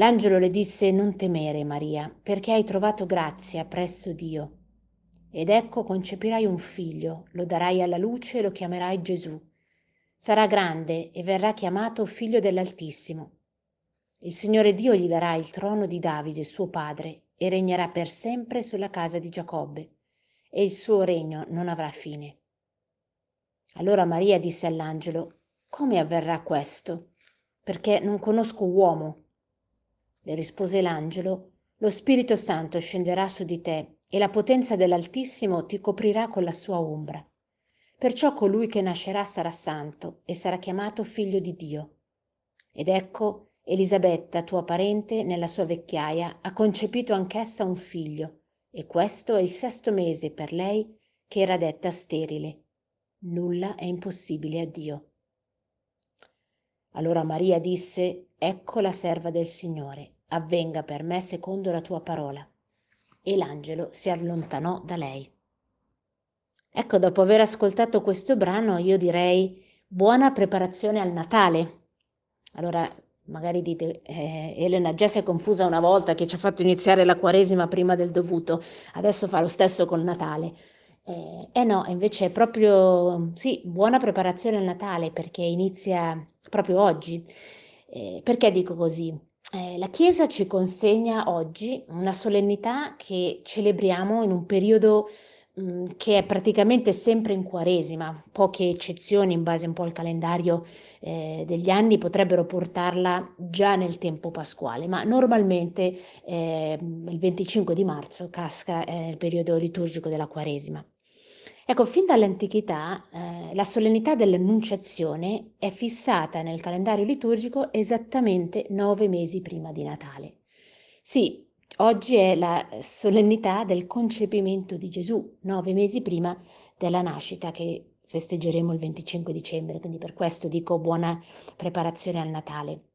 L'angelo le disse non temere, Maria, perché hai trovato grazia presso Dio. Ed ecco concepirai un figlio, lo darai alla luce e lo chiamerai Gesù. Sarà grande e verrà chiamato figlio dell'Altissimo. Il Signore Dio gli darà il trono di Davide, suo padre, e regnerà per sempre sulla casa di Giacobbe, e il suo regno non avrà fine. Allora Maria disse all'angelo, Come avverrà questo? Perché non conosco uomo. Le rispose l'angelo, lo Spirito Santo scenderà su di te e la potenza dell'Altissimo ti coprirà con la sua ombra. Perciò colui che nascerà sarà santo e sarà chiamato figlio di Dio. Ed ecco, Elisabetta, tua parente, nella sua vecchiaia, ha concepito anch'essa un figlio, e questo è il sesto mese per lei che era detta sterile. Nulla è impossibile a Dio. Allora Maria disse, Ecco la serva del Signore, avvenga per me secondo la tua parola. E l'angelo si allontanò da lei. Ecco, dopo aver ascoltato questo brano, io direi buona preparazione al Natale. Allora, magari dite, eh, Elena già si è confusa una volta che ci ha fatto iniziare la Quaresima prima del dovuto, adesso fa lo stesso col Natale. Eh, eh no, invece è proprio, sì, buona preparazione al Natale perché inizia proprio oggi. Eh, perché dico così? Eh, la Chiesa ci consegna oggi una solennità che celebriamo in un periodo mh, mm, che è praticamente sempre in Quaresima, poche eccezioni in base un po' al calendario eh, degli anni potrebbero portarla già nel tempo pasquale, ma normalmente eh, il 25 di marzo casca eh, il periodo liturgico della Quaresima. Ecco, fin dall'antichità eh, la solennità dell'Annunciazione è fissata nel calendario liturgico esattamente nove mesi prima di Natale. Sì, oggi è la solennità del concepimento di Gesù, nove mesi prima della nascita che festeggeremo il 25 dicembre, quindi per questo dico buona preparazione al Natale.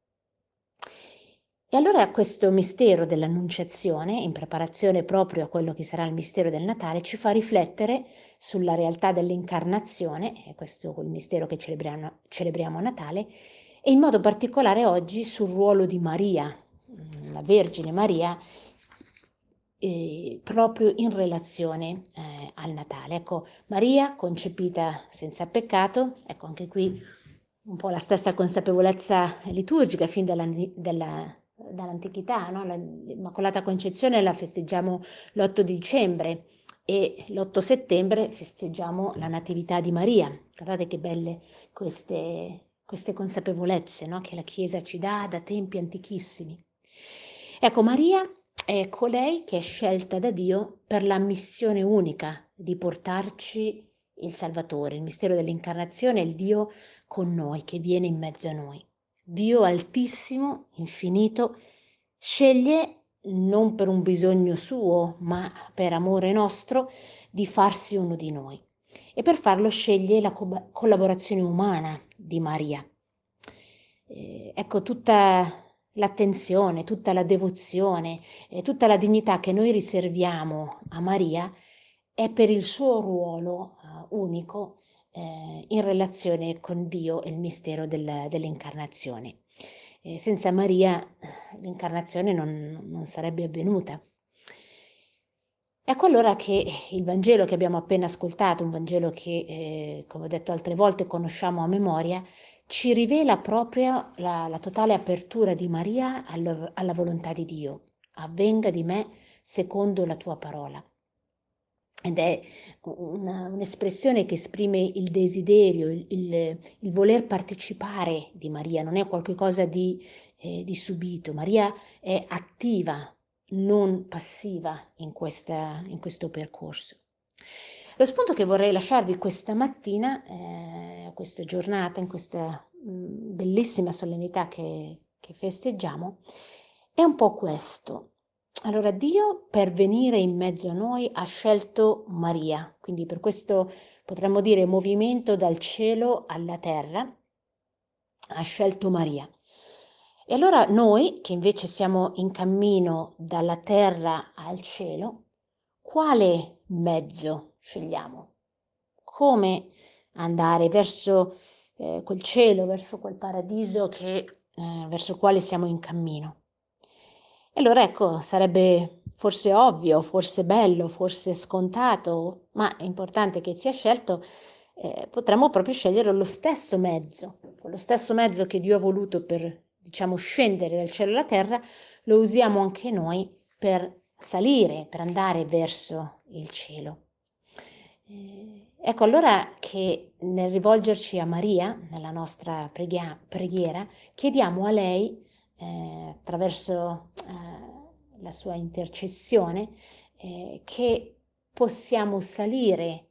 E allora questo mistero dell'Annunciazione, in preparazione proprio a quello che sarà il mistero del Natale, ci fa riflettere sulla realtà dell'incarnazione, e questo è il mistero che celebriamo, celebriamo a Natale, e in modo particolare oggi sul ruolo di Maria, la Vergine Maria, eh, proprio in relazione eh, al Natale. Ecco, Maria concepita senza peccato, ecco anche qui un po' la stessa consapevolezza liturgica fin dalla, dalla dall'antichità, no? l'Immacolata Concezione la festeggiamo l'8 dicembre e l'8 settembre festeggiamo la Natività di Maria. Guardate che belle queste, queste consapevolezze no? che la Chiesa ci dà da tempi antichissimi. Ecco, Maria è colei che è scelta da Dio per la missione unica di portarci il Salvatore, il mistero dell'incarnazione, il Dio con noi, che viene in mezzo a noi. Dio altissimo, infinito, sceglie non per un bisogno suo, ma per amore nostro, di farsi uno di noi. E per farlo sceglie la co- collaborazione umana di Maria. Eh, ecco tutta l'attenzione, tutta la devozione e tutta la dignità che noi riserviamo a Maria è per il suo ruolo uh, unico eh, in relazione con Dio e il mistero del, dell'incarnazione. Eh, senza Maria l'incarnazione non, non sarebbe avvenuta. Ecco allora che il Vangelo che abbiamo appena ascoltato, un Vangelo che, eh, come ho detto altre volte, conosciamo a memoria, ci rivela proprio la, la totale apertura di Maria alla, alla, volontà di Dio. Avvenga di me secondo la tua parola ed è una, un'espressione che esprime il desiderio, il, il, il, voler partecipare di Maria, non è qualcosa di, eh, di subito. Maria è attiva, non passiva in, questa, in, questo percorso. Lo spunto che vorrei lasciarvi questa mattina, eh, questa giornata, in questa mh, bellissima solennità che, che festeggiamo è un po' questo. Allora Dio per venire in mezzo a noi ha scelto Maria, quindi per questo potremmo dire movimento dal cielo alla terra, ha scelto Maria. E allora noi, che invece siamo in cammino dalla terra al cielo, quale mezzo scegliamo? Come andare verso eh, quel cielo, verso quel paradiso che, eh, verso il quale siamo in cammino? E allora ecco, sarebbe forse ovvio, forse bello, forse scontato, ma è importante che sia scelto, eh, potremmo proprio scegliere lo stesso mezzo, lo stesso mezzo che Dio ha voluto per diciamo scendere dal cielo alla terra, lo usiamo anche noi per salire, per andare verso il cielo. Eh, ecco allora che nel rivolgerci a Maria, nella nostra preghia- preghiera, chiediamo a lei, eh, attraverso eh, la sua intercessione, eh, che possiamo salire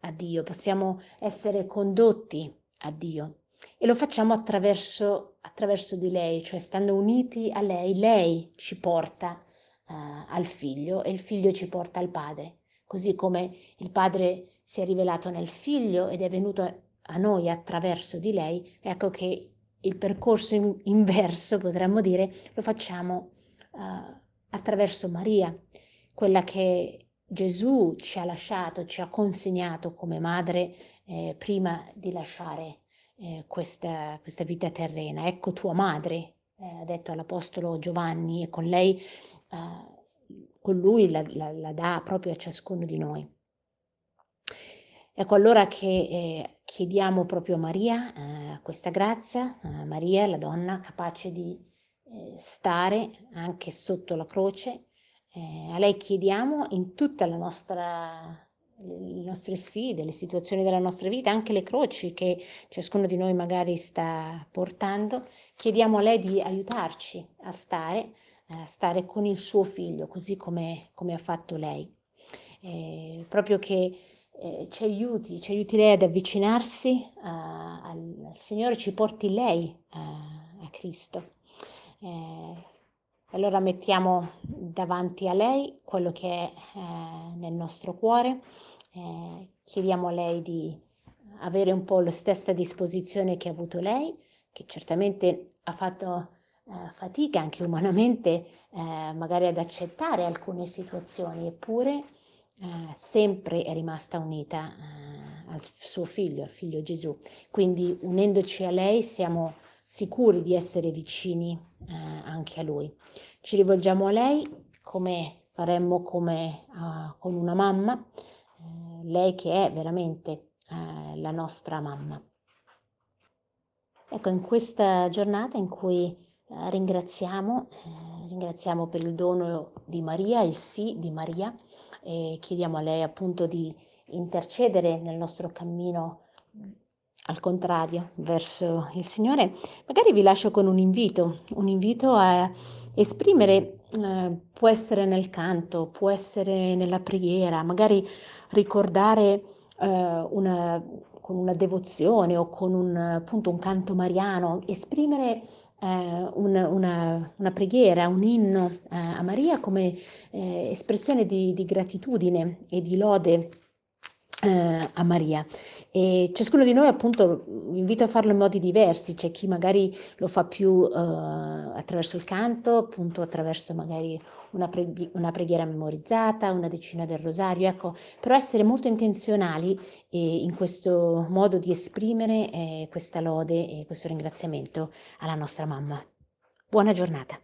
a Dio, possiamo essere condotti a Dio. E lo facciamo attraverso, attraverso di lei, cioè stando uniti a lei, lei ci porta uh, al figlio e il figlio ci porta al padre, così come il padre si è rivelato nel figlio ed è venuto a noi attraverso di lei, ecco che il percorso in, inverso, potremmo dire, lo facciamo uh, attraverso Maria, quella che Gesù ci ha lasciato, ci ha consegnato come madre eh, prima di lasciare eh, questa, questa, vita terrena. Ecco tua madre, eh, ha detto all'Apostolo Giovanni, e con lei, eh, con lui la, la, la, dà proprio a ciascuno di noi. Ecco allora che eh, chiediamo proprio a Maria eh, questa grazia, a Maria, la donna capace di stare anche sotto la croce, a lei chiediamo in nostra le nostre sfide, le situazioni della nostra vita, anche le croci che ciascuno di noi magari sta portando, chiediamo a lei di aiutarci a stare, a stare con il suo figlio, così come, come ha fatto lei. Eh, proprio che eh, ci aiuti, ci aiuti lei ad avvicinarsi uh, al, al, Signore, ci porti lei uh, a Cristo. Eh, allora mettiamo davanti a lei quello che è eh, nel nostro cuore eh, chiediamo a lei di avere un po' la stessa disposizione che ha avuto lei, che certamente ha fatto fatica anche umanamente magari ad accettare alcune situazioni, eppure eh, sempre è rimasta unita eh, al suo figlio, al figlio Gesù. Quindi unendoci a lei siamo sicuri di essere vicini eh, anche a lui. Ci rivolgiamo a lei come faremmo come uh, con una mamma, eh, lei che è veramente eh, la nostra mamma. Ecco, in questa giornata in cui ringraziamo, ringraziamo per il dono di Maria, il sì di Maria, e chiediamo a lei appunto di intercedere nel nostro cammino al contrario verso il Signore, magari vi lascio con un invito, un invito a esprimere, eh, può essere nel canto, può essere nella preghiera, magari ricordare eh, una, con una devozione o con un, appunto, un canto mariano, esprimere eh, una, una, una, preghiera, un inno eh, a Maria come eh, espressione di, di, gratitudine e di lode eh, a Maria. E ciascuno di noi appunto invito a farlo in modi diversi, c'è chi magari lo fa più eh, attraverso il canto, appunto attraverso magari una, pre- una, preghiera memorizzata, una decina del rosario, ecco, però essere molto intenzionali eh, in questo modo di esprimere eh, questa lode e questo ringraziamento alla nostra mamma. Buona giornata.